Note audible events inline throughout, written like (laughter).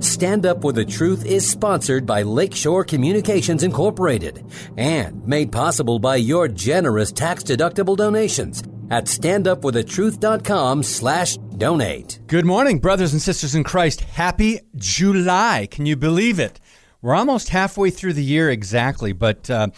Stand Up with the Truth is sponsored by Lakeshore Communications Incorporated and made possible by your generous tax-deductible donations at standupwiththetruth.com slash donate. Good morning, brothers and sisters in Christ. Happy July. Can you believe it? We're almost halfway through the year exactly, but uh,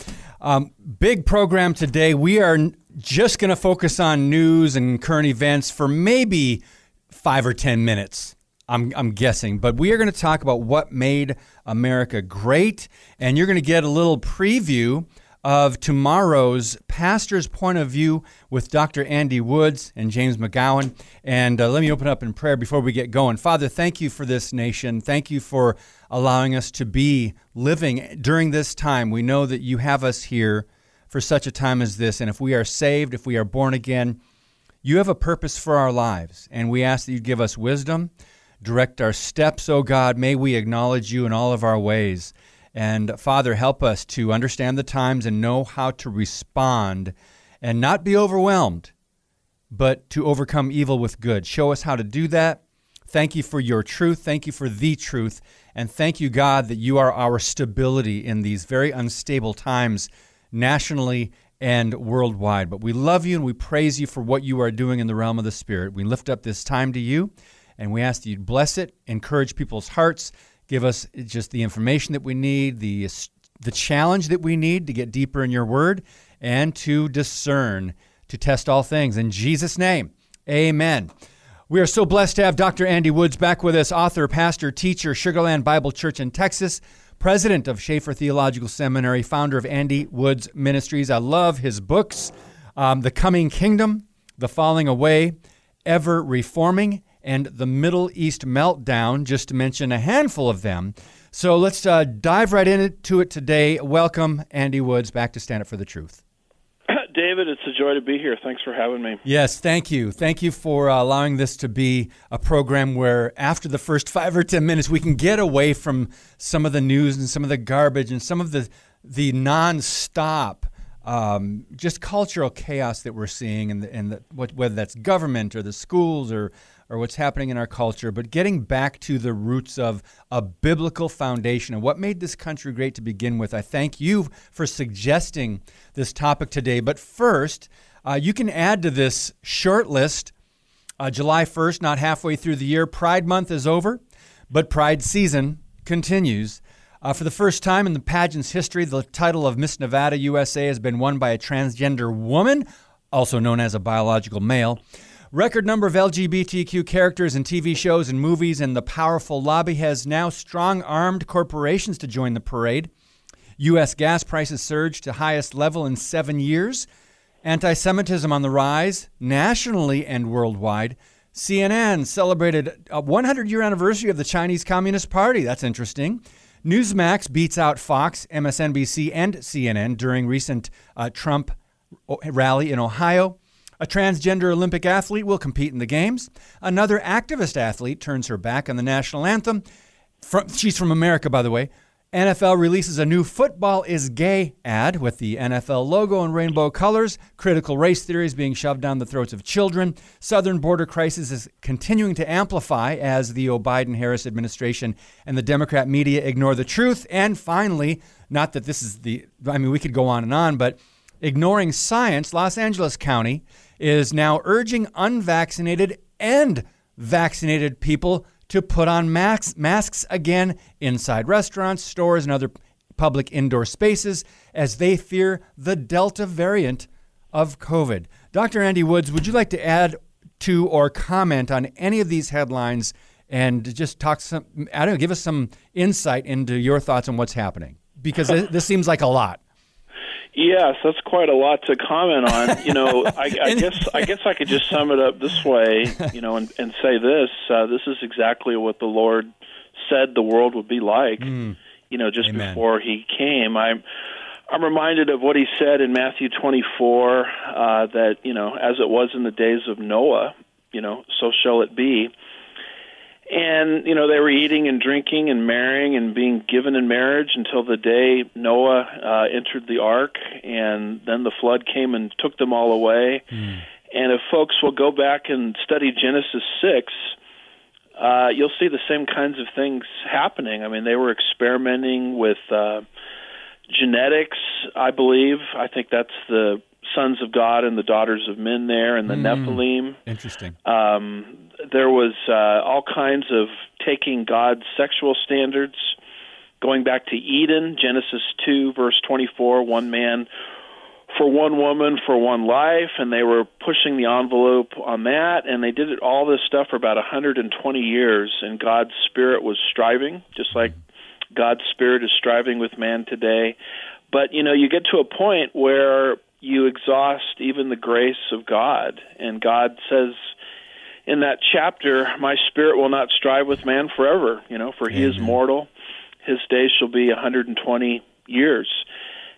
um, big program today. We are just going to focus on news and current events for maybe five or 10 minutes. I'm, I'm guessing. But we are going to talk about what made America great, and you're going to get a little preview of tomorrow's pastor's point of view with Dr. Andy Woods and James McGowan. And uh, let me open up in prayer before we get going. Father, thank you for this nation. Thank you for allowing us to be living during this time. We know that you have us here for such a time as this. And if we are saved, if we are born again, you have a purpose for our lives. And we ask that you give us wisdom Direct our steps, O God. May we acknowledge you in all of our ways. And Father, help us to understand the times and know how to respond and not be overwhelmed, but to overcome evil with good. Show us how to do that. Thank you for your truth. Thank you for the truth. And thank you, God, that you are our stability in these very unstable times, nationally and worldwide. But we love you and we praise you for what you are doing in the realm of the Spirit. We lift up this time to you. And we ask that you bless it, encourage people's hearts, give us just the information that we need, the, the challenge that we need to get deeper in your word, and to discern, to test all things. In Jesus' name, amen. We are so blessed to have Dr. Andy Woods back with us, author, pastor, teacher, Sugar Land Bible Church in Texas, president of Chafer Theological Seminary, founder of Andy Woods Ministries. I love his books um, The Coming Kingdom, The Falling Away, Ever Reforming, and the Middle East Meltdown, just to mention a handful of them. So let's uh, dive right into it today. Welcome, Andy Woods, back to Stand Up for the Truth. (clears throat) David, it's a joy to be here. Thanks for having me. Yes, thank you. Thank you for uh, allowing this to be a program where, after the first five or 10 minutes, we can get away from some of the news and some of the garbage and some of the, the nonstop um, just cultural chaos that we're seeing, and, the, and the, what, whether that's government or the schools or or what's happening in our culture, but getting back to the roots of a biblical foundation and what made this country great to begin with. I thank you for suggesting this topic today. But first, uh, you can add to this short list uh, July 1st, not halfway through the year. Pride Month is over, but Pride season continues. Uh, for the first time in the pageant's history, the title of Miss Nevada USA has been won by a transgender woman, also known as a biological male. Record number of LGBTQ characters in TV shows and movies, and the powerful lobby has now strong armed corporations to join the parade. U.S. gas prices surged to highest level in seven years. Anti Semitism on the rise, nationally and worldwide. CNN celebrated a 100 year anniversary of the Chinese Communist Party. That's interesting. Newsmax beats out Fox, MSNBC, and CNN during recent uh, Trump rally in Ohio. A transgender Olympic athlete will compete in the Games. Another activist athlete turns her back on the national anthem. From, she's from America, by the way. NFL releases a new football is gay ad with the NFL logo in rainbow colors. Critical race theories being shoved down the throats of children. Southern border crisis is continuing to amplify as the Biden Harris administration and the Democrat media ignore the truth. And finally, not that this is the, I mean, we could go on and on, but ignoring science, Los Angeles County is now urging unvaccinated and vaccinated people to put on masks, masks again inside restaurants, stores, and other public indoor spaces as they fear the Delta variant of COVID. Dr. Andy Woods, would you like to add to or comment on any of these headlines and just talk some, I don't know, give us some insight into your thoughts on what's happening? Because this seems like a lot. Yes, that's quite a lot to comment on. (laughs) You know, I, I guess I guess I could just sum it up this way, you know, and, and say this: uh, this is exactly what the Lord said the world would be like. Mm. You know, just Amen. before He came. I'm I'm reminded of what He said in Matthew 24 uh, that you know, as it was in the days of Noah, you know, so shall it be and you know they were eating and drinking and marrying and being given in marriage until the day Noah uh, entered the ark, and then the flood came and took them all away. Mm. And if folks will go back and study Genesis six, uh, uh, you'll see the same kinds of things happening. I mean, they were experimenting with uh, genetics, I believe. I think that's the sons of God and the daughters of men there, and the mm, Nephilim. Interesting. Um, there was uh, all kinds of taking God's sexual standards, going back to Eden, Genesis 2, verse 24, one man for one woman for one life and they were pushing the envelope on that and they did it all this stuff for about 120 years and God's spirit was striving just like God's spirit is striving with man today but you know you get to a point where you exhaust even the grace of God. And God says in that chapter my spirit will not strive with man forever you know for he is mortal. His days shall be 120 years.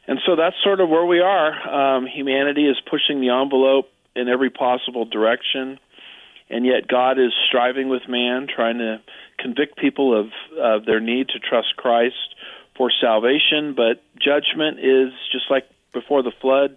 And so that's sort of where we are. Um, humanity is pushing the envelope in every possible direction, and yet God is striving with man, trying to convict people of, of their need to trust Christ for salvation. But judgment is just like before the flood.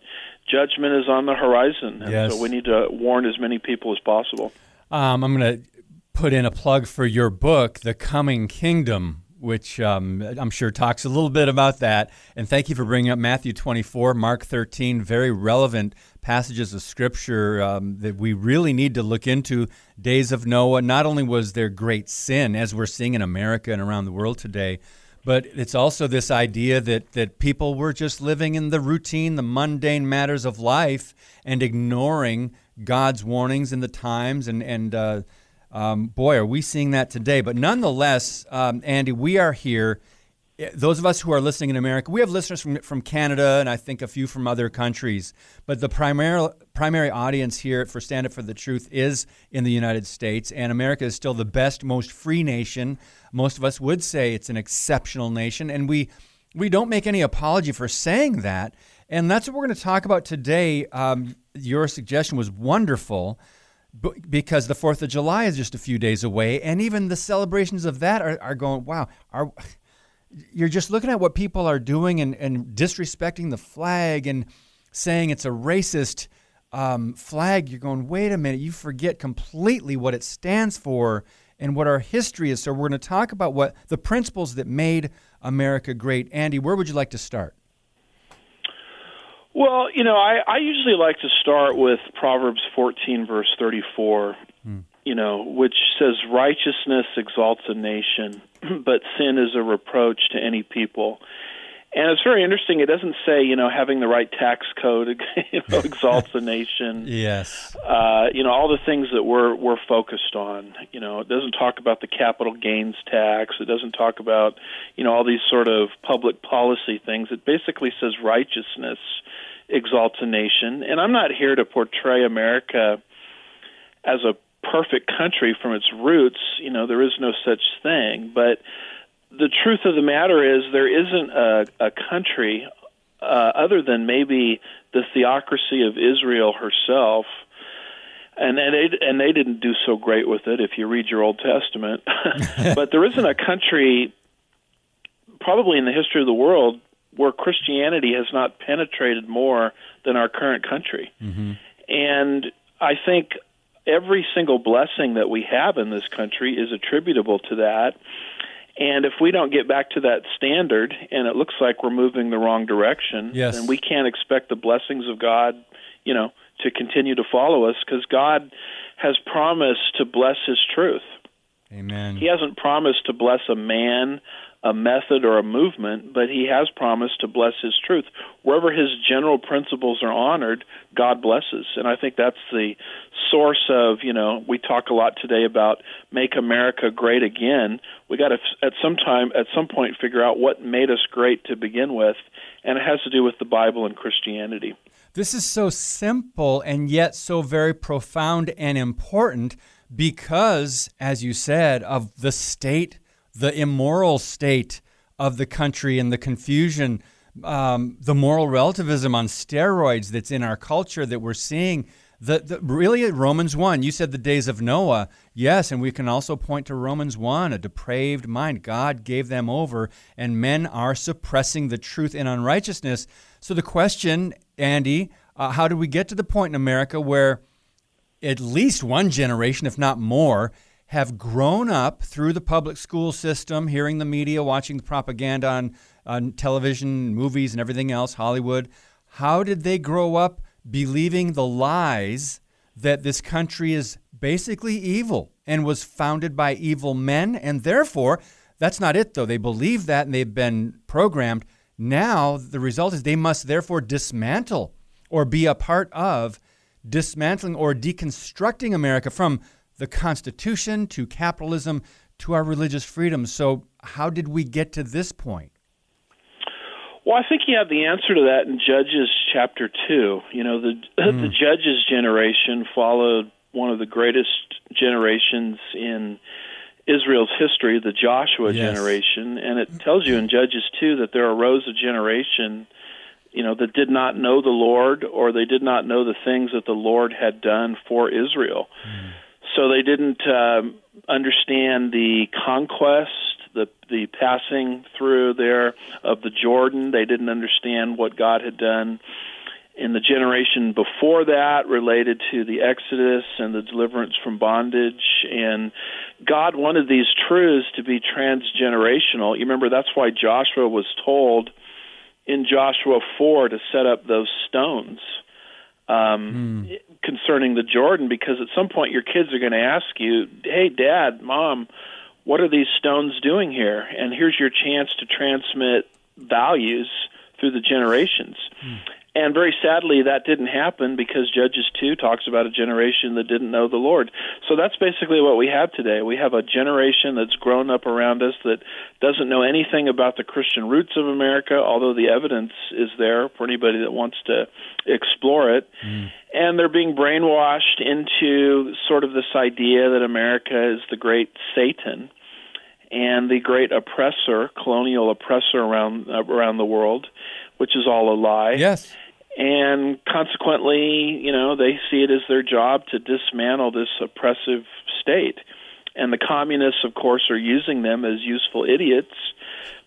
Judgment is on the horizon, and yes. so we need to warn as many people as possible. Um, I'm going to put in a plug for your book, The Coming Kingdom, which um, I'm sure talks a little bit about that. And thank you for bringing up Matthew 24, Mark 13, very relevant passages of Scripture um, that we really need to look into. Days of Noah, not only was there great sin, as we're seeing in America and around the world today, but it's also this idea that, that people were just living in the routine, the mundane matters of life, and ignoring God's warnings in the times and, and uh, um, boy, are we seeing that today. But nonetheless, um, Andy, we are here. Those of us who are listening in America, we have listeners from, from Canada and I think a few from other countries. But the primary, primary audience here for Stand Up for the Truth is in the United States. And America is still the best, most free nation. Most of us would say it's an exceptional nation. And we, we don't make any apology for saying that. And that's what we're going to talk about today. Um, your suggestion was wonderful because the Fourth of July is just a few days away, and even the celebrations of that are, are going. Wow, are you're just looking at what people are doing and, and disrespecting the flag and saying it's a racist um, flag. You're going, wait a minute, you forget completely what it stands for and what our history is. So we're going to talk about what the principles that made America great. Andy, where would you like to start? Well, you know, I, I usually like to start with Proverbs 14, verse 34, hmm. You know, which says, Righteousness exalts a nation, (clears throat) but sin is a reproach to any people. And it's very interesting. It doesn't say, you know, having the right tax code (laughs) you know, exalts a nation. yes. Uh, you know, all the things that we're we're focused on. You know, it doesn't talk about the capital gains tax. It doesn't talk about, you know, all these sort of public policy things. It basically says righteousness exalts a nation. And I'm not here to portray America as a perfect country from its roots. You know, there is no such thing. But the truth of the matter is, there isn't a, a country uh, other than maybe the theocracy of Israel herself. And and they and they didn't do so great with it if you read your Old Testament. (laughs) but there isn't a country, probably in the history of the world, where Christianity has not penetrated more than our current country. Mm-hmm. And I think every single blessing that we have in this country is attributable to that. And if we don't get back to that standard, and it looks like we're moving the wrong direction, yes. then we can't expect the blessings of God, you know, to continue to follow us because God has promised to bless His truth. Amen. He hasn't promised to bless a man, a method or a movement, but he has promised to bless his truth. Wherever his general principles are honored, God blesses. And I think that's the source of, you know, we talk a lot today about make America great again. We got to at some time at some point figure out what made us great to begin with, and it has to do with the Bible and Christianity. This is so simple and yet so very profound and important because as you said of the state the immoral state of the country and the confusion, um, the moral relativism on steroids that's in our culture that we're seeing. The, the, really Romans 1, you said the days of Noah. Yes, and we can also point to Romans 1, a depraved mind. God gave them over, and men are suppressing the truth in unrighteousness. So the question, Andy, uh, how do we get to the point in America where at least one generation, if not more, have grown up through the public school system, hearing the media, watching the propaganda on, on television, movies, and everything else, Hollywood. How did they grow up believing the lies that this country is basically evil and was founded by evil men? And therefore, that's not it, though. They believe that and they've been programmed. Now, the result is they must therefore dismantle or be a part of dismantling or deconstructing America from the Constitution to capitalism to our religious freedoms. So, how did we get to this point? Well, I think you have the answer to that in Judges chapter 2. You know, the mm. (clears throat) the Judges generation followed one of the greatest generations in Israel's history, the Joshua yes. generation, and it tells you in Judges 2 that there arose a generation you know that did not know the Lord or they did not know the things that the Lord had done for Israel. Mm. So they didn't um, understand the conquest, the the passing through there of the Jordan. They didn't understand what God had done in the generation before that related to the Exodus and the deliverance from bondage. And God wanted these truths to be transgenerational. You remember that's why Joshua was told in Joshua 4 to set up those stones um, mm. concerning the Jordan because at some point your kids are going to ask you, "Hey, Dad, Mom, what are these stones doing here?" And here's your chance to transmit values through the generations. Mm. And very sadly, that didn't happen because Judges 2 talks about a generation that didn't know the Lord. So that's basically what we have today. We have a generation that's grown up around us that doesn't know anything about the Christian roots of America, although the evidence is there for anybody that wants to explore it. Mm. And they're being brainwashed into sort of this idea that America is the great Satan and the great oppressor, colonial oppressor around around the world, which is all a lie. Yes and consequently, you know, they see it as their job to dismantle this oppressive state. And the communists, of course, are using them as useful idiots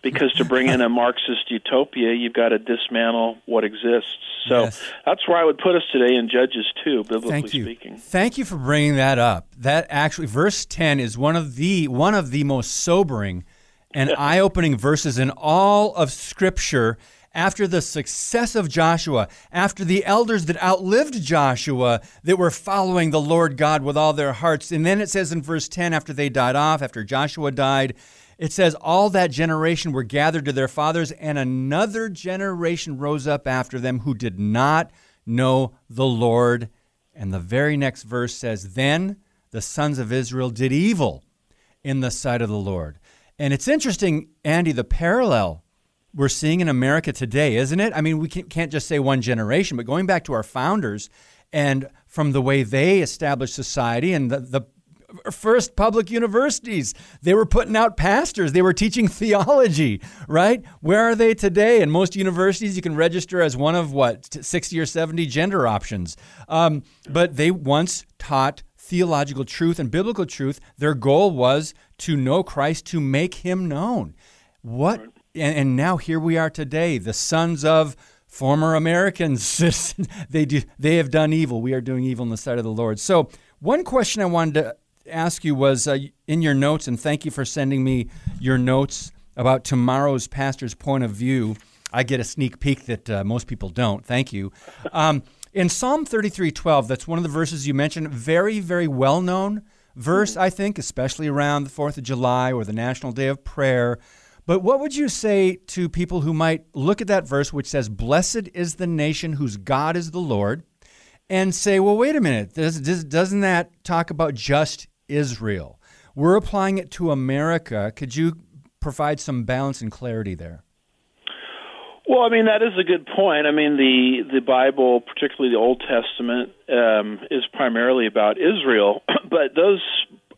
because to bring in a (laughs) Marxist utopia, you've got to dismantle what exists. So yes. that's where I would put us today in Judges 2, biblically Thank you. speaking. Thank you for bringing that up. That actually, verse 10 is one of the one of the most sobering and (laughs) eye-opening verses in all of Scripture after the success of Joshua, after the elders that outlived Joshua that were following the Lord God with all their hearts. And then it says in verse 10, after they died off, after Joshua died, it says, All that generation were gathered to their fathers, and another generation rose up after them who did not know the Lord. And the very next verse says, Then the sons of Israel did evil in the sight of the Lord. And it's interesting, Andy, the parallel we're seeing in America today, isn't it? I mean, we can't just say one generation, but going back to our founders and from the way they established society and the, the first public universities. They were putting out pastors. They were teaching (laughs) theology, right? Where are they today? In most universities, you can register as one of what, 60 or 70 gender options. Um, but they once taught theological truth and biblical truth. Their goal was to know Christ, to make him known. What and, and now here we are today, the sons of former Americans. (laughs) they do they have done evil. We are doing evil in the sight of the Lord. So one question I wanted to ask you was uh, in your notes, and thank you for sending me your notes about tomorrow's pastor's point of view. I get a sneak peek that uh, most people don't. Thank you. Um, in Psalm 33:12, that's one of the verses you mentioned. Very, very well known verse, I think, especially around the Fourth of July or the National Day of Prayer. But what would you say to people who might look at that verse, which says, Blessed is the nation whose God is the Lord, and say, Well, wait a minute, does, does, doesn't that talk about just Israel? We're applying it to America. Could you provide some balance and clarity there? Well, I mean that is a good point. I mean the the Bible, particularly the Old Testament, um, is primarily about Israel, (clears throat) but those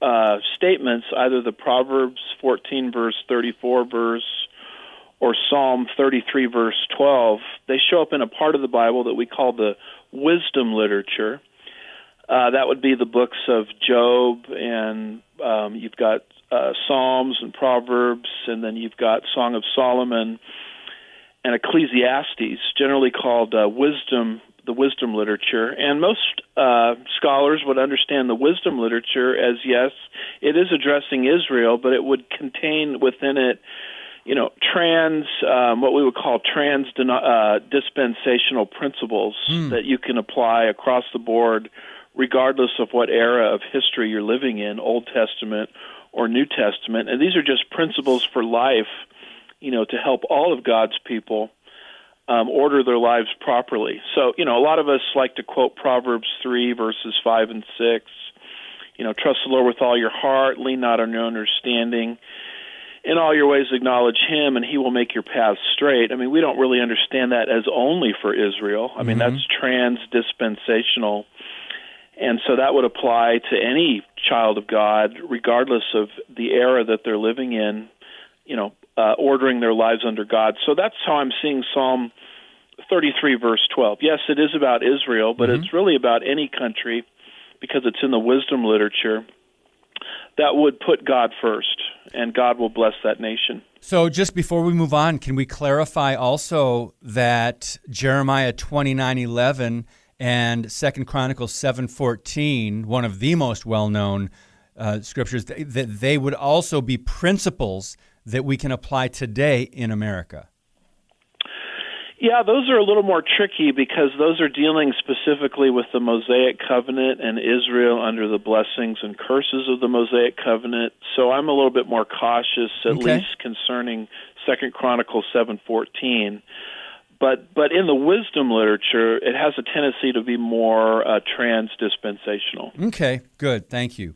uh, statements, either the Proverbs 14 verse 34 verse or Psalm 33 verse 12, they show up in a part of the Bible that we call the wisdom literature. Uh, that would be the books of Job, and um, you've got uh, Psalms and Proverbs, and then you've got Song of Solomon and Ecclesiastes, generally called uh, wisdom the wisdom literature, and most uh, scholars would understand the wisdom literature as yes, it is addressing Israel, but it would contain within it, you know, trans um, what we would call trans uh, dispensational principles mm. that you can apply across the board, regardless of what era of history you're living in, Old Testament or New Testament, and these are just principles for life, you know, to help all of God's people um, order their lives properly. So, you know, a lot of us like to quote Proverbs 3, verses 5 and 6. You know, trust the Lord with all your heart, lean not on your understanding. In all your ways, acknowledge Him, and He will make your paths straight. I mean, we don't really understand that as only for Israel. I mean, mm-hmm. that's trans dispensational. And so that would apply to any child of God, regardless of the era that they're living in. You know, uh, ordering their lives under God. So that's how I'm seeing Psalm 33, verse 12. Yes, it is about Israel, but mm-hmm. it's really about any country because it's in the wisdom literature that would put God first, and God will bless that nation. So, just before we move on, can we clarify also that Jeremiah 29 11 and Second Chronicles 7 14, one of the most well known uh, scriptures, that they would also be principles that we can apply today in America? Yeah, those are a little more tricky because those are dealing specifically with the Mosaic covenant and Israel under the blessings and curses of the Mosaic covenant. So I'm a little bit more cautious, at okay. least concerning Second Chronicles seven fourteen. But but in the wisdom literature, it has a tendency to be more uh, trans dispensational. Okay, good, thank you,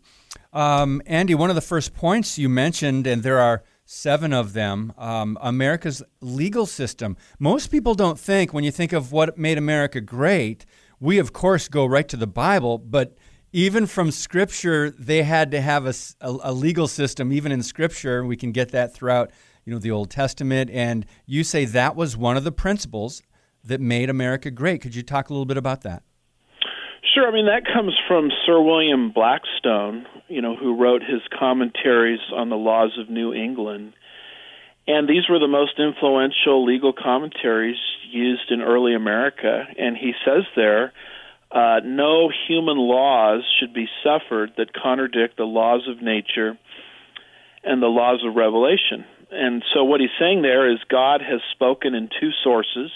um, Andy. One of the first points you mentioned, and there are seven of them, um, America's legal system. Most people don't think, when you think of what made America great, we of course go right to the Bible, but even from Scripture, they had to have a, a, a legal system, even in Scripture. We can get that throughout you know, the Old Testament. And you say that was one of the principles that made America great. Could you talk a little bit about that? Sure. I mean, that comes from Sir William Blackstone, you know, who wrote his commentaries on the laws of New England. And these were the most influential legal commentaries used in early America. And he says there, uh, no human laws should be suffered that contradict the laws of nature and the laws of revelation. And so what he's saying there is God has spoken in two sources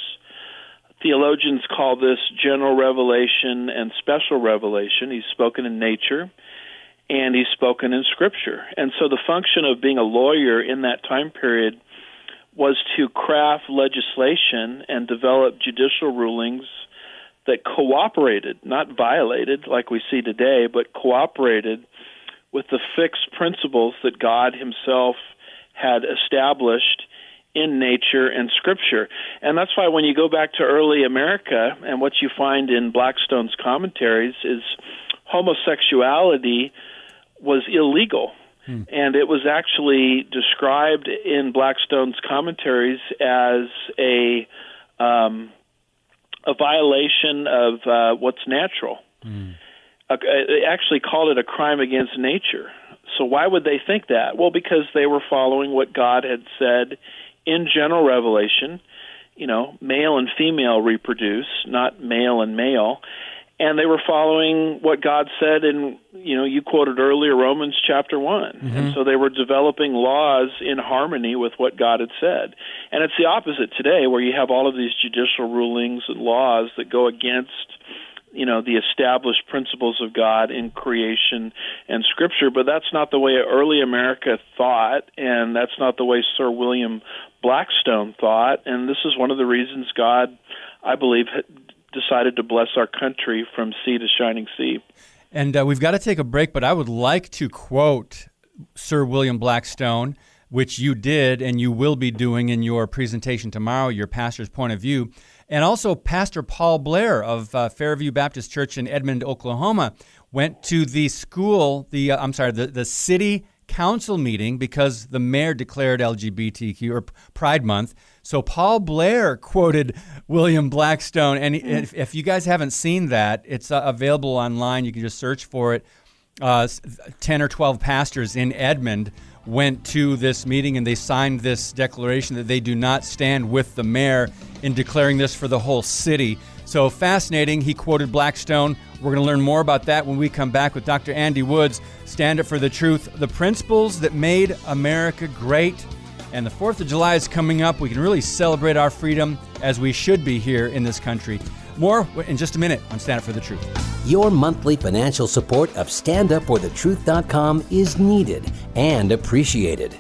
Theologians call this general revelation and special revelation. He's spoken in nature and he's spoken in scripture. And so the function of being a lawyer in that time period was to craft legislation and develop judicial rulings that cooperated, not violated like we see today, but cooperated with the fixed principles that God himself had established in nature and scripture. And that's why when you go back to early America and what you find in Blackstone's commentaries is homosexuality was illegal. Hmm. And it was actually described in Blackstone's commentaries as a um, a violation of uh, what's natural. Hmm. Uh, they actually called it a crime against nature. So why would they think that? Well, because they were following what God had said in general revelation, you know, male and female reproduce, not male and male. And they were following what God said in, you know, you quoted earlier Romans chapter one. Mm-hmm. And so they were developing laws in harmony with what God had said. And it's the opposite today, where you have all of these judicial rulings and laws that go against you know the established principles of God in creation and Scripture, but that's not the way early America thought, and that's not the way Sir William Blackstone thought, and this is one of the reasons God, I believe, decided to bless our country from sea to shining sea. And uh, we've got to take a break, but I would like to quote Sir William Blackstone, which you did and you will be doing in your presentation tomorrow, your pastor's point of view. And also, Pastor Paul Blair of uh, Fairview Baptist Church in Edmond, Oklahoma, went to the school, the uh, I'm sorry, the, the city council meeting because the mayor declared LGBTQ or Pride Month. So Paul Blair quoted William Blackstone, and mm. if, if, you guys haven't seen that, it's uh, available online. You can just search for it. Uh, Ten or twelve pastors in Edmond went to this meeting and they signed this declaration that they do not stand with the mayor in declaring this for the whole city. So fascinating. He quoted Blackstone. We're going to learn more about that when we come back with Dr. Andy Woods. Stand up for the truth, the principles that made America great. And the 4th of July is coming up. We can really celebrate our freedom as we should be here in this country. More in just a minute on Stand Up for the Truth. Your monthly financial support of StandUpForTheTruth.com is needed and appreciated.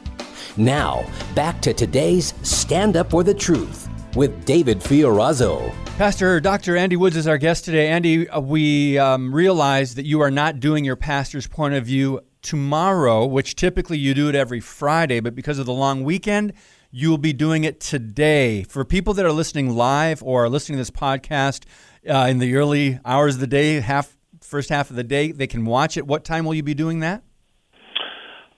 Now, back to today's Stand Up for the Truth with David Fiorazo. Pastor Dr. Andy Woods is our guest today. Andy, uh, we um, realize that you are not doing your pastor's point of view tomorrow, which typically you do it every Friday, but because of the long weekend, you will be doing it today. For people that are listening live or are listening to this podcast uh, in the early hours of the day, half first half of the day, they can watch it. What time will you be doing that?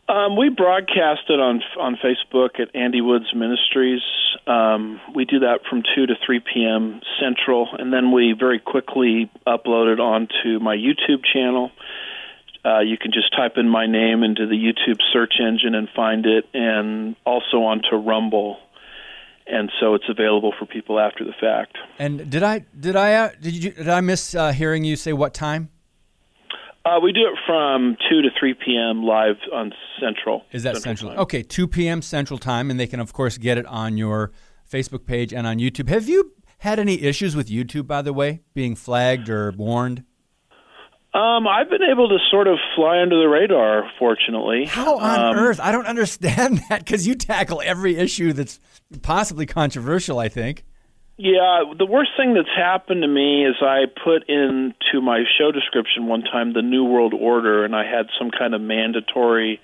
Um, we broadcast it on on Facebook at Andy Woods Ministries. Um, we do that from two to three p.m. Central, and then we very quickly upload it onto my YouTube channel. Uh, you can just type in my name into the YouTube search engine and find it, and also onto Rumble. And so it's available for people after the fact. And did I did I uh, did you did I miss uh, hearing you say what time? Uh, we do it from 2 to 3 p.m. live on Central. Is that Central? Central? Okay, 2 p.m. Central Time, and they can, of course, get it on your Facebook page and on YouTube. Have you had any issues with YouTube, by the way, being flagged or warned? Um, I've been able to sort of fly under the radar, fortunately. How on um, earth? I don't understand (laughs) that because you tackle every issue that's possibly controversial, I think. Yeah, the worst thing that's happened to me is I put into my show description one time the New World Order, and I had some kind of mandatory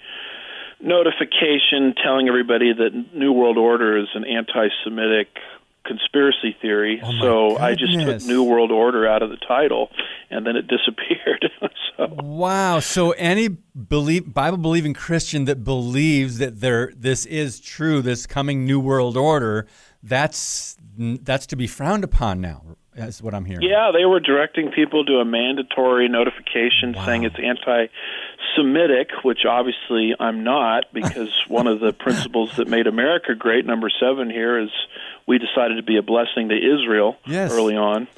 notification telling everybody that New World Order is an anti Semitic conspiracy theory. Oh so goodness. I just took New World Order out of the title, and then it disappeared. (laughs) so. Wow! So any believe Bible believing Christian that believes that there this is true, this coming New World Order, that's that's to be frowned upon now. That's what I'm hearing. Yeah, they were directing people to a mandatory notification wow. saying it's anti-Semitic, which obviously I'm not, (laughs) because one of the principles that made America great, number seven here, is we decided to be a blessing to Israel yes. early on.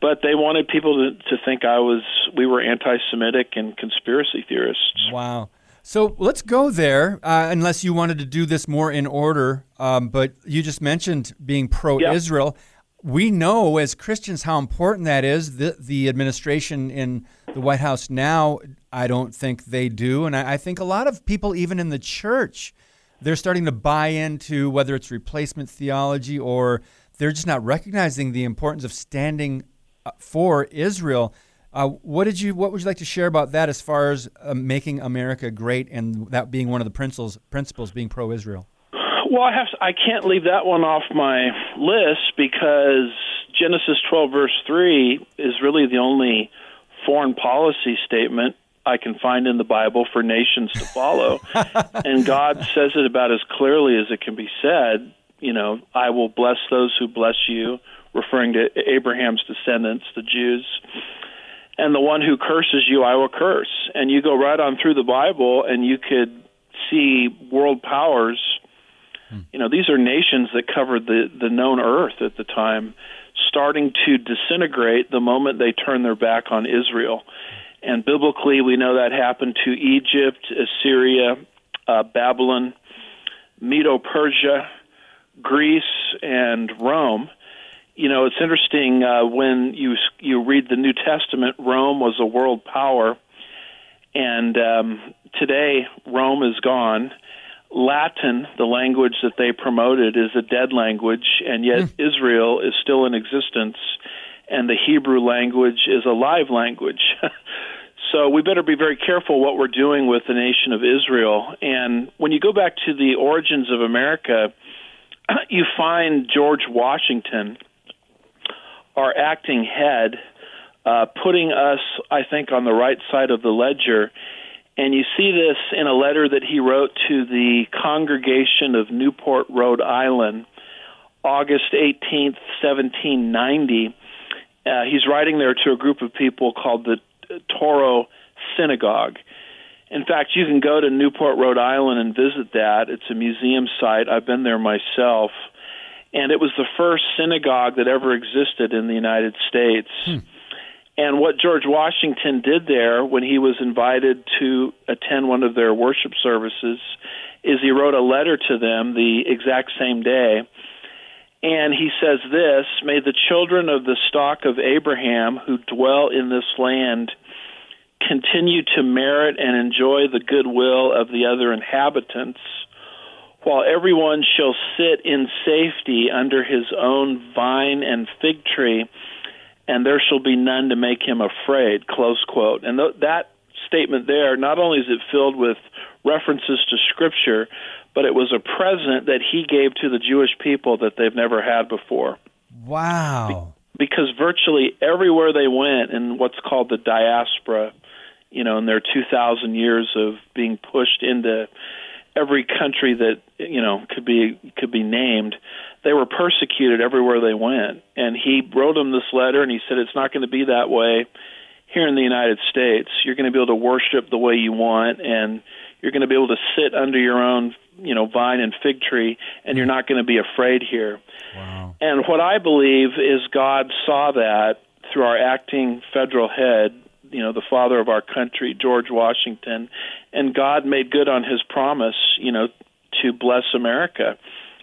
But they wanted people to, to think I was we were anti-Semitic and conspiracy theorists. Wow. So let's go there, uh, unless you wanted to do this more in order. Um, but you just mentioned being pro Israel. Yeah. We know as Christians how important that is. The, the administration in the White House now, I don't think they do. And I, I think a lot of people, even in the church, they're starting to buy into whether it's replacement theology or they're just not recognizing the importance of standing uh, for Israel. Uh, what did you? What would you like to share about that, as far as uh, making America great, and that being one of the principles principles being pro-Israel? Well, I have. To, I can't leave that one off my list because Genesis 12 verse 3 is really the only foreign policy statement I can find in the Bible for nations to follow, (laughs) and God says it about as clearly as it can be said. You know, I will bless those who bless you, referring to Abraham's descendants, the Jews and the one who curses you I will curse. And you go right on through the Bible and you could see world powers. Hmm. You know, these are nations that covered the the known earth at the time starting to disintegrate the moment they turn their back on Israel. And biblically, we know that happened to Egypt, Assyria, uh, Babylon, Medo Persia, Greece, and Rome you know, it's interesting uh, when you you read the New Testament. Rome was a world power, and um, today Rome is gone. Latin, the language that they promoted, is a dead language, and yet mm. Israel is still in existence, and the Hebrew language is a live language. (laughs) so we better be very careful what we're doing with the nation of Israel. And when you go back to the origins of America, (clears throat) you find George Washington our acting head, uh, putting us, I think, on the right side of the ledger. And you see this in a letter that he wrote to the congregation of Newport, Rhode Island, August 18th, 1790. Uh, he's writing there to a group of people called the Touro Synagogue. In fact, you can go to Newport, Rhode Island and visit that. It's a museum site. I've been there myself and it was the first synagogue that ever existed in the United States. Hmm. And what George Washington did there when he was invited to attend one of their worship services is he wrote a letter to them the exact same day. And he says this May the children of the stock of Abraham who dwell in this land continue to merit and enjoy the goodwill of the other inhabitants, while everyone shall sit in safety under his own vine and fig tree and there shall be none to make him afraid. Close quote. And th- that statement there, not only is it filled with references to Scripture, but it was a present that he gave to the Jewish people that they've never had before. Wow. Be- because virtually everywhere they went in what's called the diaspora, you know, in their 2,000 years of being pushed into every country that you know could be could be named they were persecuted everywhere they went. And he wrote them this letter and he said it's not going to be that way here in the United States. You're going to be able to worship the way you want and you're going to be able to sit under your own you know vine and fig tree and you're not going to be afraid here. Wow. and what i believe is god saw that through our acting federal head you know the father of our country, George Washington, and God made good on His promise, you know, to bless America,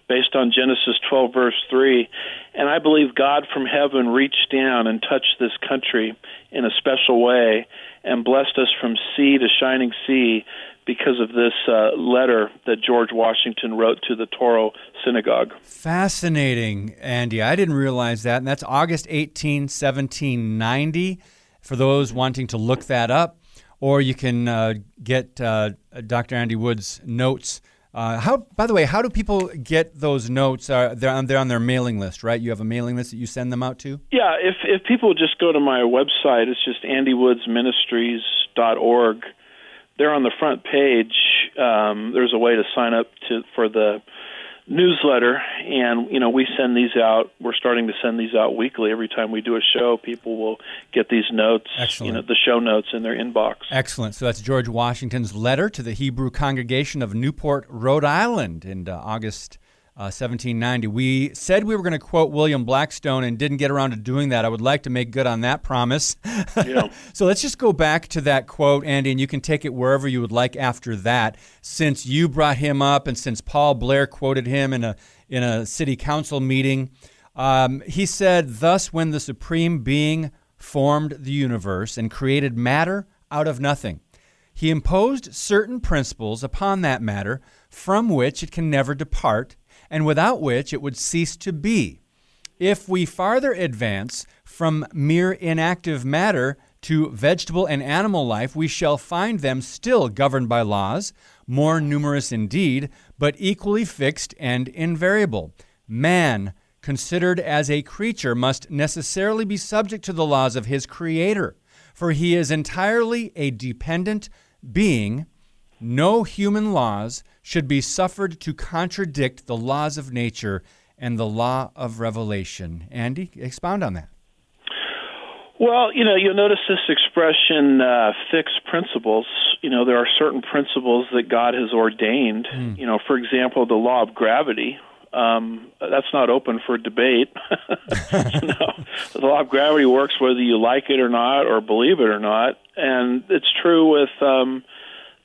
based on Genesis 12 verse 3. And I believe God from heaven reached down and touched this country in a special way and blessed us from sea to shining sea because of this uh, letter that George Washington wrote to the Touro Synagogue. Fascinating, Andy. I didn't realize that. And that's August 18, 1790 for those wanting to look that up, or you can uh, get uh, Dr. Andy Wood's notes. Uh, how, by the way, how do people get those notes? Uh, they're, on, they're on their mailing list, right? You have a mailing list that you send them out to? Yeah, if if people just go to my website, it's just andywoodsministries.org. They're on the front page. Um, there's a way to sign up to for the newsletter and you know we send these out we're starting to send these out weekly. Every time we do a show people will get these notes Excellent. you know the show notes in their inbox. Excellent. So that's george washington's letter to the hebrew congregation of newport rhode island in uh, august 1790. Uh, we said we were going to quote William Blackstone and didn't get around to doing that. I would like to make good on that promise. Yeah. (laughs) so let's just go back to that quote, Andy, and you can take it wherever you would like after that. Since you brought him up and since Paul Blair quoted him in a, in a city council meeting, um, he said, Thus, when the Supreme Being formed the universe and created matter out of nothing, he imposed certain principles upon that matter from which it can never depart and without which it would cease to be. If we farther advance from mere inactive matter to vegetable and animal life, we shall find them still governed by laws, more numerous indeed, but equally fixed and invariable. Man, considered as a creature, must necessarily be subject to the laws of his Creator, for he is entirely a dependent being. No human laws should be suffered to contradict the laws of nature and the law of revelation. Andy, expound on that. Well, you know, you'll notice this expression, uh, fixed principles. You know, there are certain principles that God has ordained. Mm. You know, for example, the law of gravity. Um, that's not open for debate. (laughs) you know, the law of gravity works whether you like it or not, or believe it or not, and it's true with um,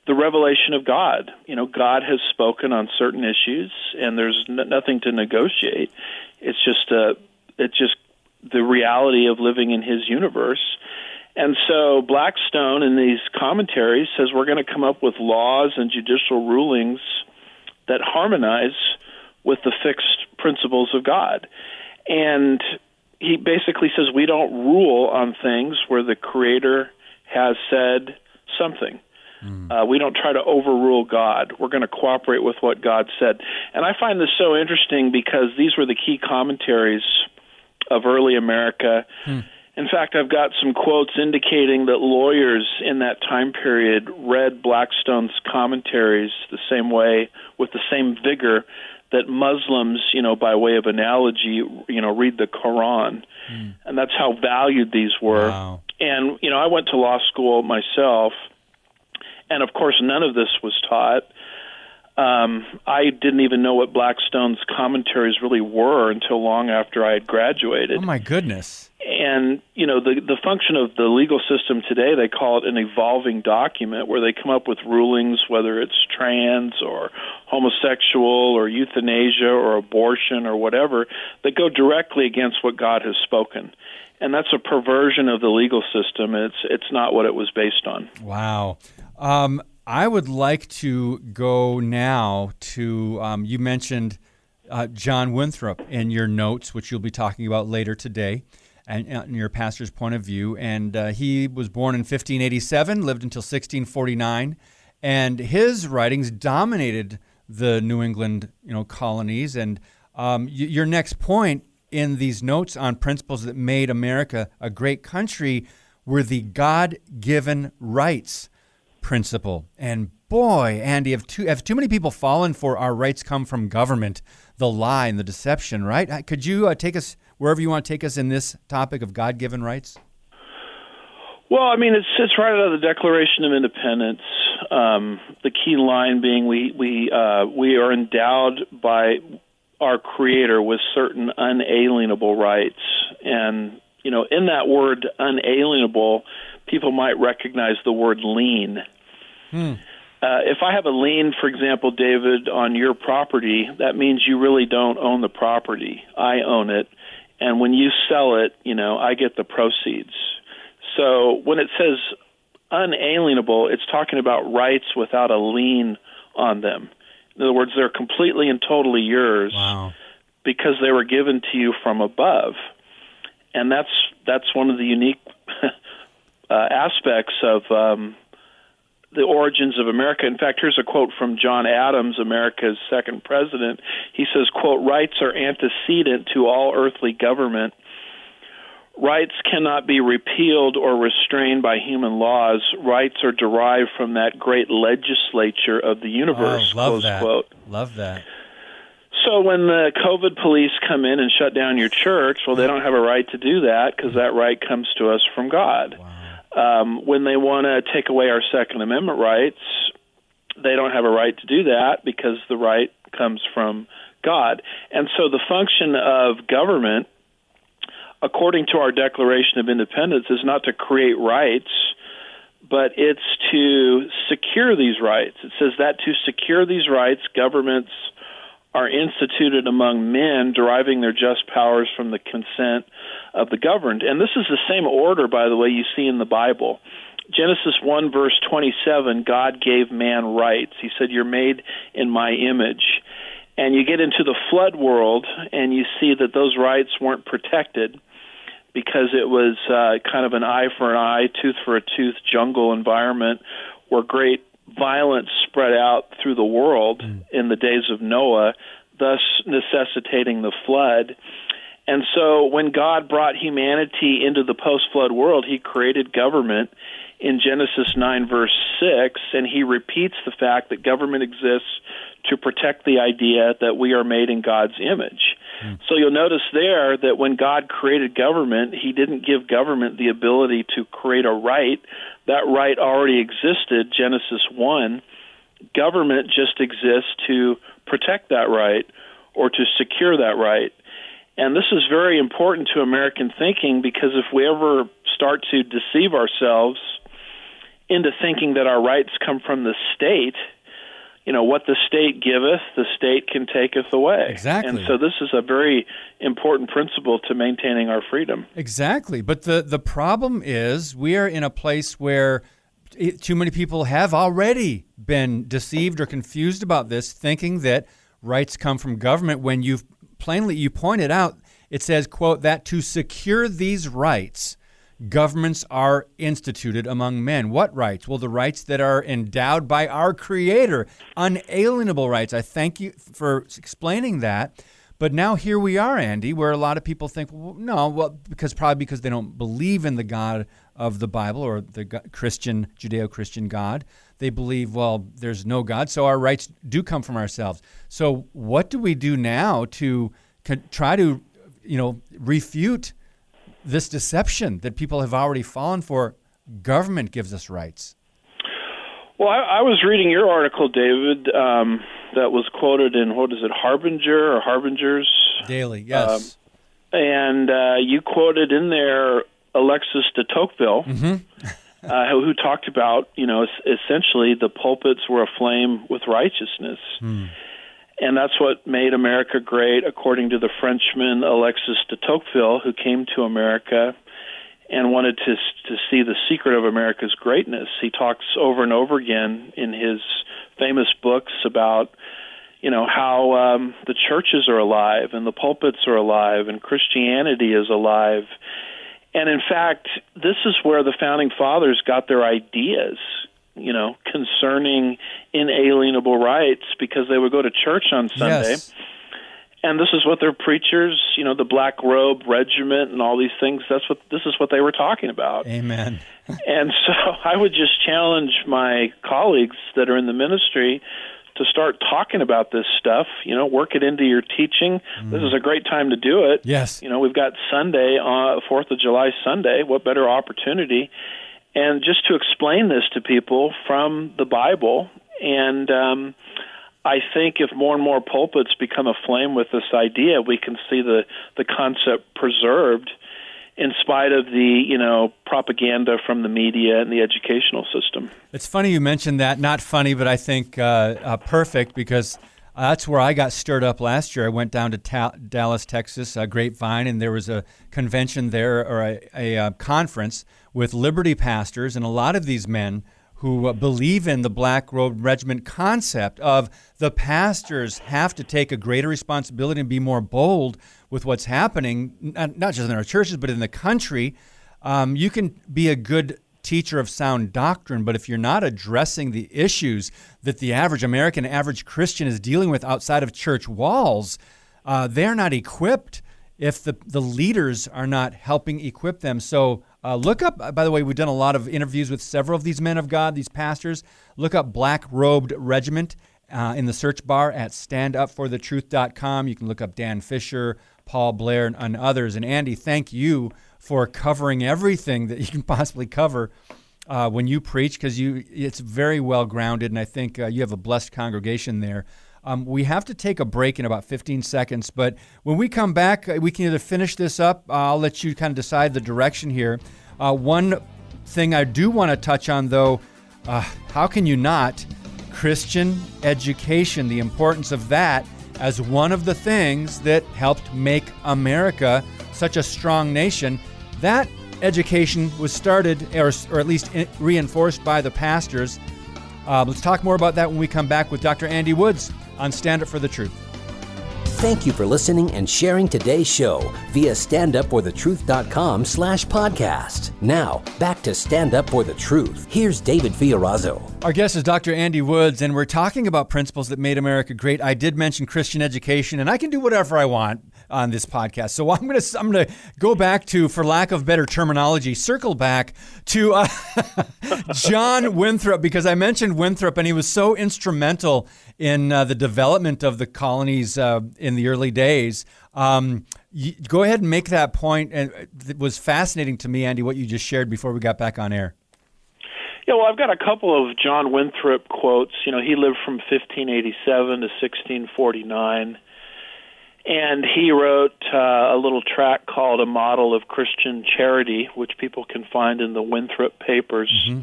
the revelation of God. You know, God has spoken on certain issues, and there's n- nothing to negotiate. It's just a, uh, it's just the reality of living in His universe. And so Blackstone in these commentaries says we're going to come up with laws and judicial rulings that harmonize with the fixed principles of God. And he basically says we don't rule on things where the Creator has said something. Mm. Uh, we don't try to overrule God. We're going to cooperate with what God said. And I find this so interesting because these were the key commentaries of early America. Mm. In fact, I've got some quotes indicating that lawyers in that time period read Blackstone's commentaries the same way, with the same vigor that Muslims, you know, by way of analogy, you know, read the Quran. Mm. And that's how valued these were. Wow. And, you know, I went to law school myself and of course, none of this was taught. Um, I didn't even know what Blackstone's commentaries really were until long after I had graduated. Oh my goodness! And you know the the function of the legal system today, they call it an evolving document, where they come up with rulings, whether it's trans or homosexual or euthanasia or abortion or whatever, that go directly against what God has spoken and that's a perversion of the legal system. It's it's not what it was based on. Wow. Um, I would like to go now to um, you mentioned uh, John Winthrop in your notes, which you'll be talking about later today, and in your pastor's point of view. And uh, he was born in 1587, lived until 1649, and his writings dominated the New England you know colonies. And um, y- your next point in these notes on principles that made America a great country were the God given rights principle. And boy, Andy, have too, have too many people fallen for our rights come from government, the lie and the deception, right? Uh, could you uh, take us wherever you want to take us in this topic of God given rights? Well, I mean, it's it's right out of the Declaration of Independence. Um, the key line being we we uh, we are endowed by our Creator with certain unalienable rights. And, you know, in that word unalienable, people might recognize the word lien. Hmm. Uh, if I have a lien, for example, David, on your property, that means you really don't own the property. I own it. And when you sell it, you know, I get the proceeds. So when it says unalienable, it's talking about rights without a lien on them. In other words, they're completely and totally yours wow. because they were given to you from above, and that's that's one of the unique (laughs) uh, aspects of um, the origins of America. In fact, here's a quote from John Adams, America's second president. He says, "quote Rights are antecedent to all earthly government." Rights cannot be repealed or restrained by human laws. Rights are derived from that great legislature of the universe. Oh, love close that. quote. Love that. So when the COVID police come in and shut down your church, well, they don't have a right to do that because that right comes to us from God. Wow. Um, when they want to take away our Second Amendment rights, they don't have a right to do that because the right comes from God. And so the function of government according to our Declaration of Independence, is not to create rights, but it's to secure these rights. It says that to secure these rights, governments are instituted among men, deriving their just powers from the consent of the governed. And this is the same order, by the way, you see in the Bible. Genesis 1, verse 27, God gave man rights. He said, You're made in my image. And you get into the flood world, and you see that those rights weren't protected because it was uh, kind of an eye for an eye, tooth for a tooth jungle environment where great violence spread out through the world mm. in the days of Noah, thus necessitating the flood. And so when God brought humanity into the post flood world, he created government in Genesis 9, verse 6, and he repeats the fact that government exists to protect the idea that we are made in God's image. Mm. So you'll notice there that when God created government, he didn't give government the ability to create a right. That right already existed, Genesis 1. Government just exists to protect that right or to secure that right. And this is very important to American thinking because if we ever start to deceive ourselves into thinking that our rights come from the state, you know what the state giveth the state can taketh away. Exactly. And so this is a very important principle to maintaining our freedom. Exactly. But the the problem is we are in a place where it, too many people have already been deceived or confused about this thinking that rights come from government when you've plainly you pointed out it says quote that to secure these rights governments are instituted among men. What rights? Well, the rights that are endowed by our Creator, unalienable rights. I thank you for explaining that. But now here we are, Andy, where a lot of people think, well, no, well, because probably because they don't believe in the God of the Bible or the Christian, Judeo Christian God. They believe, well, there's no God, so our rights do come from ourselves. So what do we do now to try to, you know, refute this deception that people have already fallen for. Government gives us rights. Well, I, I was reading your article, David, um, that was quoted in what is it, Harbinger or Harbingers Daily? Yes. Um, and uh, you quoted in there Alexis de Tocqueville, Mm-hmm. (laughs) uh, who, talked about you know es- essentially the pulpits were aflame with righteousness. Hmm. And that's what made America great, according to the Frenchman Alexis de Tocqueville, who came to America and wanted to to see the secret of America's greatness. He talks over and over again in his famous books about you know how um, the churches are alive and the pulpits are alive and Christianity is alive. And in fact, this is where the founding fathers got their ideas, you know, concerning inalienable rights because they would go to church on Sunday Yes. and this is what their preachers, you know, the Black Robe Regiment and all these things. That's what this is what they were talking about. Amen. (laughs) And so I would just challenge my colleagues that are in the ministry to start talking about this stuff. You know, work it into your teaching. This is a great time to do it. Yes. You know, we've got Sunday, uh, Fourth of July Sunday. What better opportunity? And just to explain this to people from the Bible. And um, I think if more and more pulpits become aflame with this idea, we can see the the concept preserved in spite of the you know propaganda from the media and the educational system. It's funny you mentioned that. Not funny, but I think uh, uh, perfect because that's where I got stirred up last year. I went down to Ta- Dallas, Texas, uh, Grapevine, and there was a convention there or a, a, uh conference with Liberty pastors, and a lot of these men who uh, believe in the Black Robe Regiment concept of the pastors have to take a greater responsibility and be more bold with what's happening, not, not just in our churches, but in the country. Um, you can be a good teacher of sound doctrine, but if you're not addressing the issues that the average American, average Christian is dealing with outside of church walls, uh, they're not equipped if the, the leaders are not helping equip them. So uh, look up, by the way, we've done a lot of interviews with several of these men of God, these pastors. Look up Black Robed Regiment uh, in the search bar at standupforthetruth.com. You can look up Dan Fisher, Paul Blair, and, and others. And Andy, thank you for covering everything that (laughs) you can possibly cover uh, when you preach because you it's very well grounded, and I think uh, you have a blessed congregation there. Um, we have to take a break in about 15 seconds, but when we come back, uh, we can either finish this up. Uh, I'll let you kind of decide the direction here. Uh, one thing I do want to touch on, though, uh, how can you not? Christian education, the importance of that as one of the things that helped make America such a strong nation. That education was started, or, or at least reinforced by the pastors. Uh, let's talk more about that when we come back with Dr. Andy Woods on Stand Up for the Truth. Thank you for listening and sharing today's show via standupforthetruth.com slash podcast. Now, back to Stand Up for the Truth. Here's David Fiorazo. Our guest is Dr. Andy Woods, and we're talking about principles that made America great. I did mention Christian education, and I can do whatever I want on this podcast. So I'm going to I'm to go back to, for lack of better terminology, circle back to uh, (laughs) John Winthrop because I mentioned Winthrop, and he was so instrumental in uh, the development of the colonies uh, in the early days. Um, you, go ahead and make that point, and it was fascinating to me, Andy, what you just shared before we got back on air. Yeah, well, I've got a couple of John Winthrop quotes. You know, he lived from 1587 to 1649, and he wrote uh, a little tract called "A Model of Christian Charity," which people can find in the Winthrop Papers. Mm-hmm.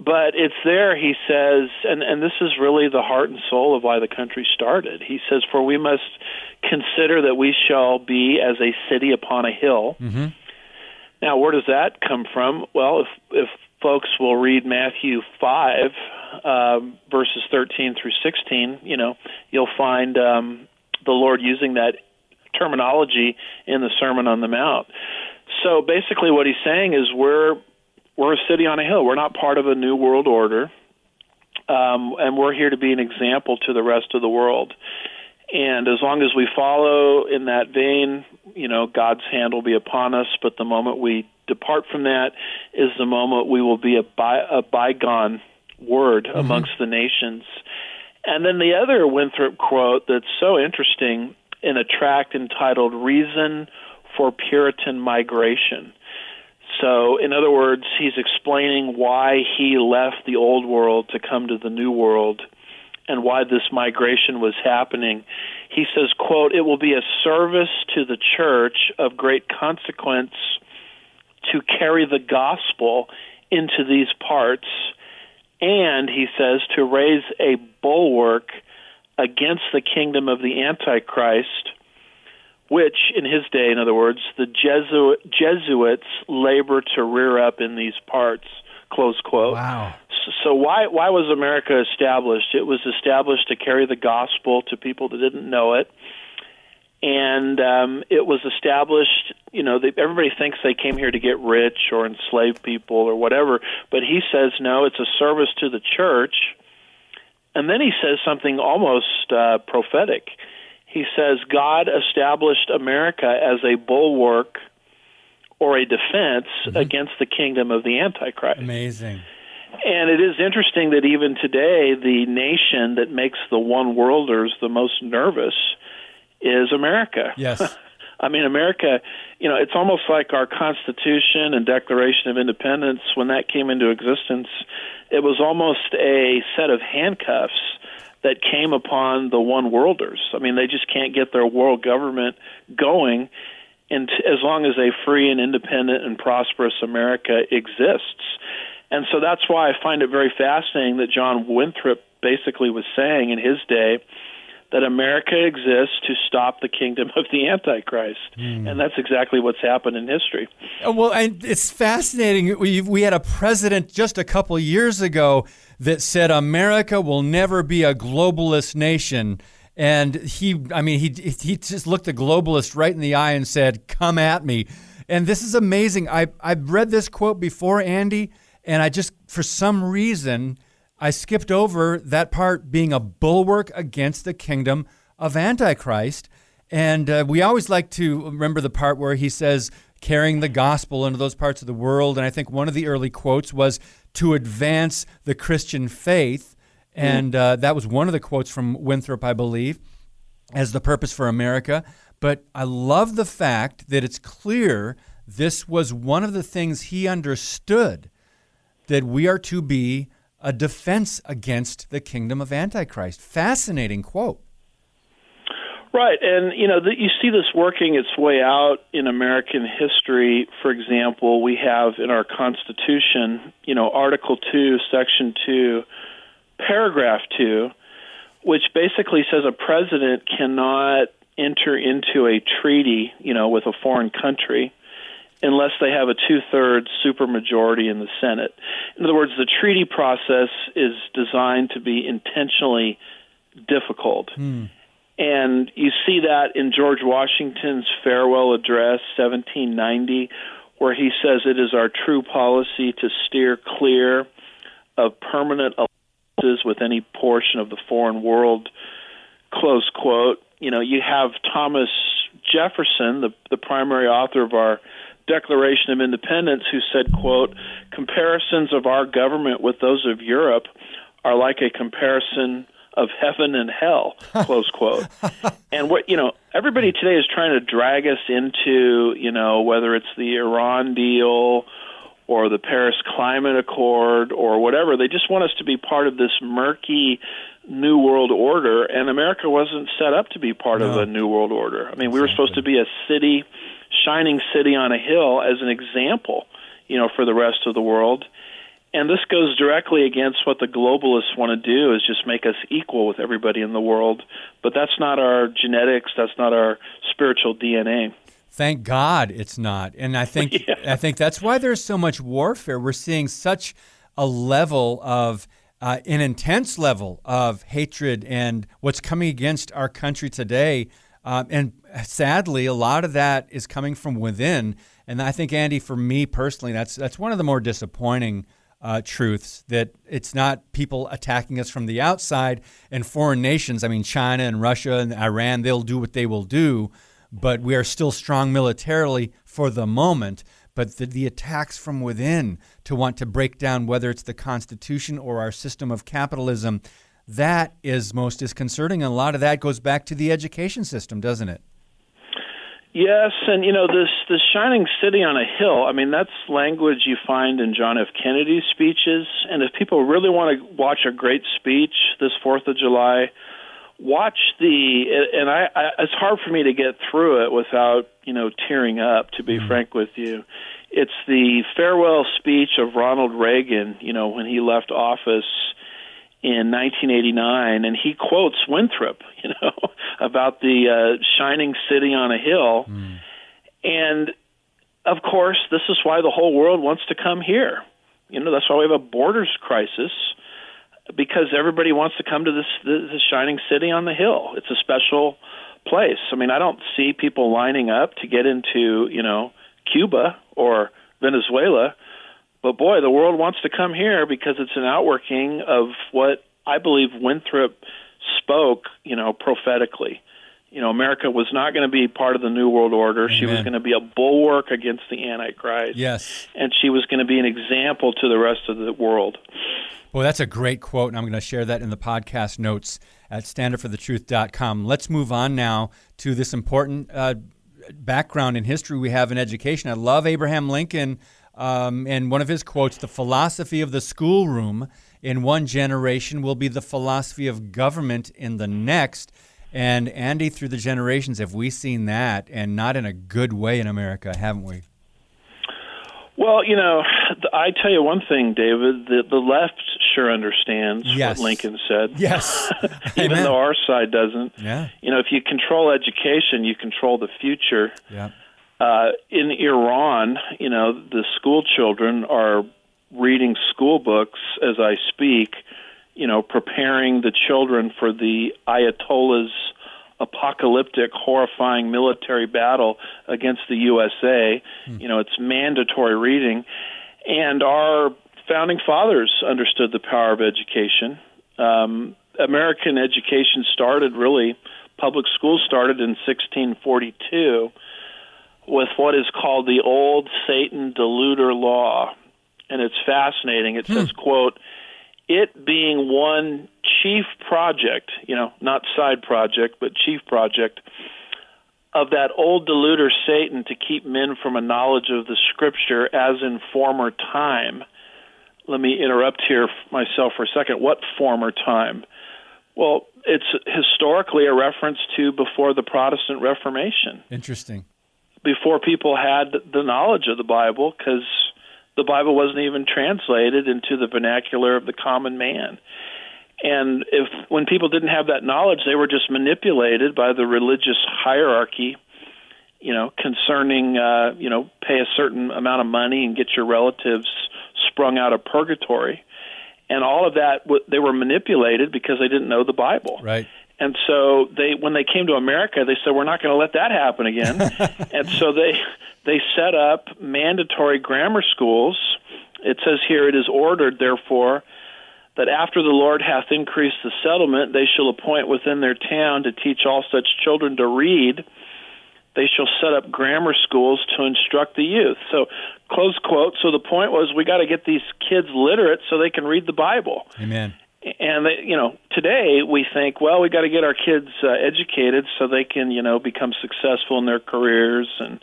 But it's there, he says, and, and this is really the heart and soul of why the country started. He says, For we must consider that we shall be as a city upon a hill. Mm-hmm. Now, where does that come from? Well, if, if folks will read Matthew 5, um, verses 13 through 16, you know, you'll find um, the Lord using that terminology in the Sermon on the Mount. So basically, what he's saying is we're we're a city on a hill. We're not part of a new world order, um, and we're here to be an example to the rest of the world. And as long as we follow in that vein, you know, God's hand will be upon us. But the moment we depart from that is the moment we will be a, by, a bygone word mm-hmm. amongst the nations. And then the other Winthrop quote that's so interesting in a tract entitled Reason for Puritan Migration. So, in other words, he's explaining why he left the old world to come to the new world. and why this migration was happening. He says, quote, it will be a service to the church of great consequence to carry the gospel into these parts and he says to raise a bulwark against the kingdom of the antichrist which in his day in other words the Jesuit, Jesuits labor to rear up in these parts close quote. Wow. So why why was America established? It was established to carry the gospel to people that didn't know it, and um, it was established. You know, they, everybody thinks they came here to get rich or enslave people or whatever, but he says no. It's a service to the church, and then he says something almost uh, prophetic. He says God established America as a bulwark or a defense mm-hmm. against the kingdom of the Antichrist. Amazing. And it is interesting that even today, the nation that makes the one worlders the most nervous is America. Yes. (laughs) I mean, America, you know, it's almost like our Constitution and Declaration of Independence, when that came into existence, it was almost a set of handcuffs that came upon the one worlders. I mean, they just can't get their world government going and as long as a free and independent and prosperous America exists. And so that's why I find it very fascinating that John Winthrop basically was saying in his day that America exists to stop the kingdom of the Antichrist. Mm. And that's exactly what's happened in history. Uh, well, and it's fascinating. We, we had a president just a couple years ago that said America will never be a globalist nation. And he, I mean, he, he just looked the globalist right in the eye and said, Come at me. And this is amazing. I, I've read this quote before, Andy, and I just, for some reason, I skipped over that part being a bulwark against the kingdom of Antichrist. And uh, we always like to remember the part where he says, carrying the gospel into those parts of the world. And I think one of the early quotes was to advance the Christian faith. And uh, that was one of the quotes from Winthrop, I believe, as the purpose for America. But I love the fact that it's clear this was one of the things he understood that we are to be a defense against the kingdom of Antichrist. Fascinating quote. Right, and you know the, you see this working its way out in American history. For example, we have in our Constitution, you know, Article Two, Section Two, Paragraph Two, which basically says a president cannot enter into a treaty, you know, with a foreign country unless they have a two thirds supermajority in the Senate. In other words, the treaty process is designed to be intentionally difficult. Mm. And you see that in George Washington's farewell address, 1790, where he says it is our true policy to steer clear of permanent alliances with any portion of the foreign world. Close quote. You know, you have Thomas Jefferson, the the primary author of our Declaration of Independence who said, quote, comparisons of our government with those of Europe are like a comparison of heaven and hell, (laughs) close quote. and what, you know, everybody today is trying to drag us into, you know, whether it's the Iran deal or the Paris Climate Accord or whatever. They just want us to be part of this murky new world order and America wasn't set up to be part no. of a new world order. I mean, we were supposed to be a city shining city on a hill as an example, you know, for the rest of the world. And this goes directly against what the globalists want to do is just make us equal with everybody in the world. But that's not our genetics, that's not our spiritual DNA. Thank God it's not. And I think (laughs) yeah. I think that's why there's so much warfare. We're seeing such a level of uh, an intense level of hatred and what's coming against our country today. Um, and sadly, a lot of that is coming from within. And I think, Andy, for me personally, that's that's one of the more disappointing uh, truths that it's not people attacking us from the outside and foreign nations. I mean, China and Russia and Iran, they'll do what they will do, but we are still strong militarily for the moment. But the, the attacks from within to want to break down whether it's the Constitution or our system of capitalism, that is most disconcerting. And a lot of that goes back to the education system, doesn't it? Yes, and you know this the shining city on a hill. I mean, that's language you find in John F. Kennedy's speeches. And if people really want to watch a great speech this Fourth of July, watch the. And I, I, it's hard for me to get through it without you know tearing up. To be mm-hmm. frank with you, it's the farewell speech of Ronald Reagan. You know when he left office in 1989, and he quotes Winthrop, (laughs) you know, about the uh, shining city on a hill. Mm. And of course, this is why the whole world wants to come here. You know, that's why we have a borders crisis because everybody wants to come to this this shining city on the hill. It's a special place. I mean, I don't see people lining up to get into, you know, Cuba or Venezuela but boy, the world wants to come here because it's an outworking of what I believe Winthrop spoke, you know, prophetically. You know, America was not going to be part of the New World Order. Amen. She was going to be a bulwark against the Antichrist. Yes. And she was going to be an example to the rest of the world. Well, that's a great quote, and I'm going to share that in the podcast notes at standupforthetruth.com. Let's move on now to this important uh, background in history we have in education. I love Abraham Lincoln um, and one of his quotes the philosophy of the schoolroom in one generation will be the philosophy of government in the next. And Andy, through the generations, have we seen that, and not in a good way in America, haven't we? Well, you know, I tell you one thing, David. The, the left sure understands yes. what Lincoln said. Yes, (laughs) even Amen. though our side doesn't. Yeah. You know, if you control education, you control the future. Yeah. Uh, in Iran, you know, the school children are reading school books as I speak, you know, preparing the children for the Ayatollah's apocalyptic, horrifying military battle against the USA. Hmm. You know, it's mandatory reading. And our founding fathers understood the power of education. Um, American education started really, public schools started in 1642 with what is called the old Satan deluder law. And it's fascinating. It hmm. says, quote, it being one chief project, you know, not side project, but chief project of that old deluder Satan to keep men from a knowledge of the scripture as in former time. Let me interrupt here myself for a second. What former time? Well, it's historically a reference to before the Protestant Reformation. Interesting before people had the knowledge of the Bible because the Bible wasn't even translated into the vernacular of the common man. And if when people didn't have that knowledge, they were just manipulated by the religious hierarchy, you know, concerning uh, you know, pay a certain amount of money and get your relatives sprung out of purgatory. And all of that they were manipulated because they didn't know the Bible. Right. And so they, when they came to America, they said, "We're not going to let that happen again." (laughs) and so they they set up mandatory grammar schools. It says here, "It is ordered, therefore." That after the Lord hath increased the settlement, they shall appoint within their town to teach all such children to read. They shall set up grammar schools to instruct the youth. So, close quote. So the point was, we got to get these kids literate so they can read the Bible. Amen and they, you know today we think well we got to get our kids uh, educated so they can you know become successful in their careers and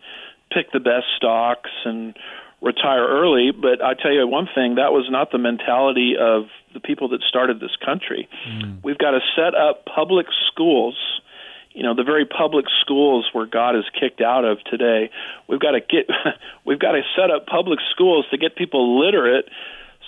pick the best stocks and retire early. But i tell you one thing that was not the mentality of the people that started this country. Mm. we've got to set up public schools you know the very public schools where god is kicked out of today. We've got to get (laughs) we've got to set up public schools to get people literate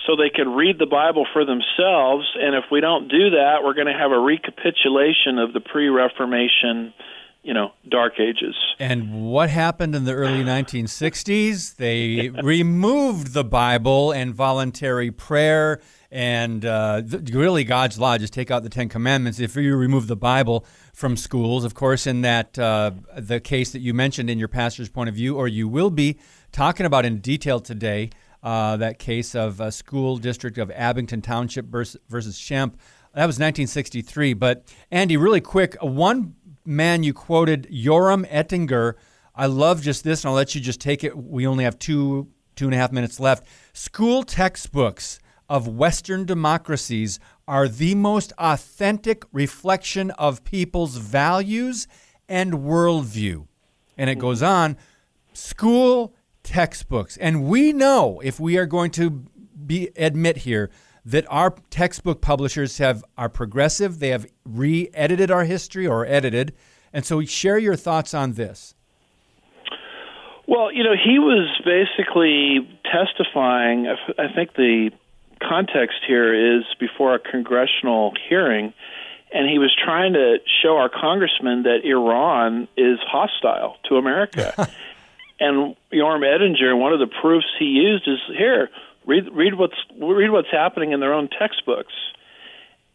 so they can read the Bible for themselves. And if we don't do that, we're going to have a recapitulation of the pre Reformation you know, dark ages. And what happened in the early 1960s? They (laughs) removed the Bible and voluntary prayer and uh, th- really God's law. Just take out the Ten Commandments. If you remove the Bible from schools, of course, in that uh, the case that you mentioned in your pastor's point of view, or you will be talking about in detail today, uh, that case of a school district of Abington Township versus, versus Schempp. That was 1963. But Andy, really quick, one man you quoted, Yoram Ettinger. I love just this, and I'll let you just take it. We only have two two and a half minutes left. School textbooks of Western democracies are the most authentic reflection of people's values and worldview. And it goes on school textbooks. And we know if we are going to be admit here that our textbook publishers have are progressive, they have re-edited our history or edited. And so share your thoughts on this. Well, you know, he was basically testifying. I think the context here is before a congressional hearing, and he was trying to show our congressman that Iran is hostile to America. (laughs) and Yoram Ettinger, one of the proofs he used is here. Read, read what's read what's happening in their own textbooks.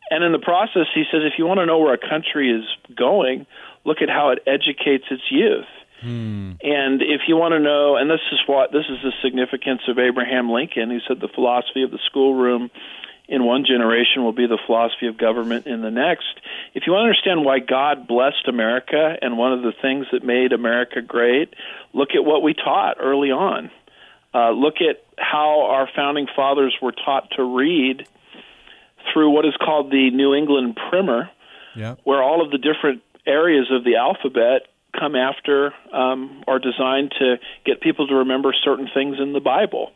And in the process, he says, if you want to know where a country is going, look at how it educates its youth. Hmm. And if you want to know, and this is what this is the significance of Abraham Lincoln, who said the philosophy of the schoolroom in one generation will be the philosophy of government in the next. If you want to understand why God blessed America and one of the things that made America great, look at what we taught early on. Uh, look at how our founding fathers were taught to read through what is called the New England Primer, yeah. where all of the different areas of the alphabet come after um, are designed to get people to remember certain things in the Bible.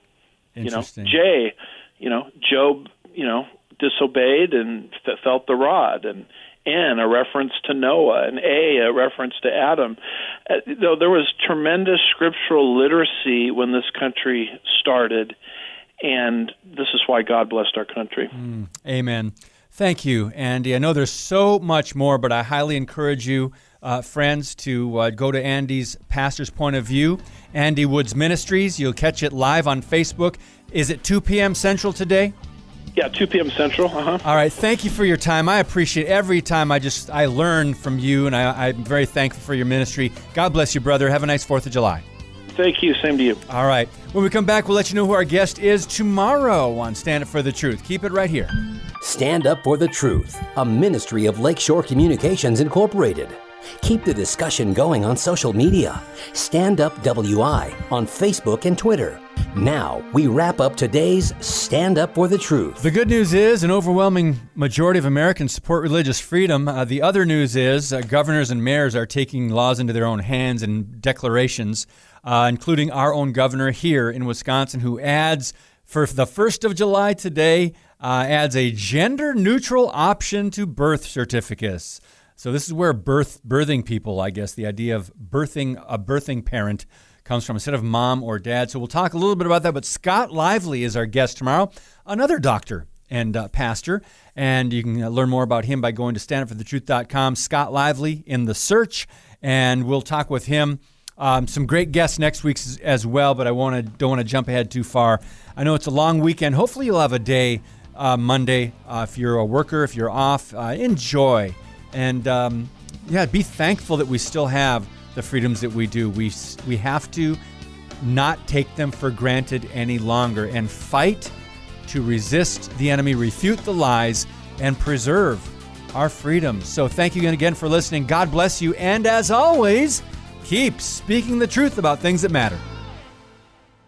You know, J, you know, Job, you know, disobeyed and felt the rod, and N, a reference to Noah, and A, a reference to Adam. Uh, though there was tremendous scriptural literacy when this country started, and this is why God blessed our country. Mm, amen. Thank you, Andy. I know there's so much more, but I highly encourage you uh, friends to uh, go to Andy's Pastor's Point of View, Andy Woods Ministries. You'll catch it live on Facebook. Is it 2 p.m. Central today? Yeah, 2 p.m. Central. Uh-huh. All right. Thank you for your time. I appreciate every time I just I learn from you, and I, I'm very thankful for your ministry. God bless you, brother. Have a nice Fourth of July. Thank you. Same to you. All right. When we come back, we'll let you know who our guest is tomorrow on Stand Up for the Truth. Keep it right here. Stand Up for the Truth, a ministry of Lakeshore Communications Incorporated. Keep the discussion going on social media. Stand Up WI on Facebook and Twitter. Now, we wrap up today's Stand Up for the Truth. The good news is an overwhelming majority of Americans support religious freedom. Uh, the other news is uh, governors and mayors are taking laws into their own hands and declarations, uh, including our own governor here in Wisconsin, who adds for the 1st of July today, uh, adds a gender neutral option to birth certificates. So this is where birth birthing people, I guess, the idea of birthing a birthing parent comes from instead of mom or dad. So we'll talk a little bit about that. But Scott Lively is our guest tomorrow, another doctor and uh, pastor. And you can uh, learn more about him by going to standupforthetruth.com. Scott Lively in the search, and we'll talk with him. Um, some great guests next week as well, but I want to don't want to jump ahead too far. I know it's a long weekend. Hopefully, you'll have a day uh, Monday. Uh, if you're a worker, if you're off, uh, enjoy and um, yeah, be thankful that we still have the freedoms that we do. We we have to not take them for granted any longer and fight to resist the enemy, refute the lies, and preserve our freedoms. So thank you again for listening. God bless you, and as always, keep speaking the truth about things that matter.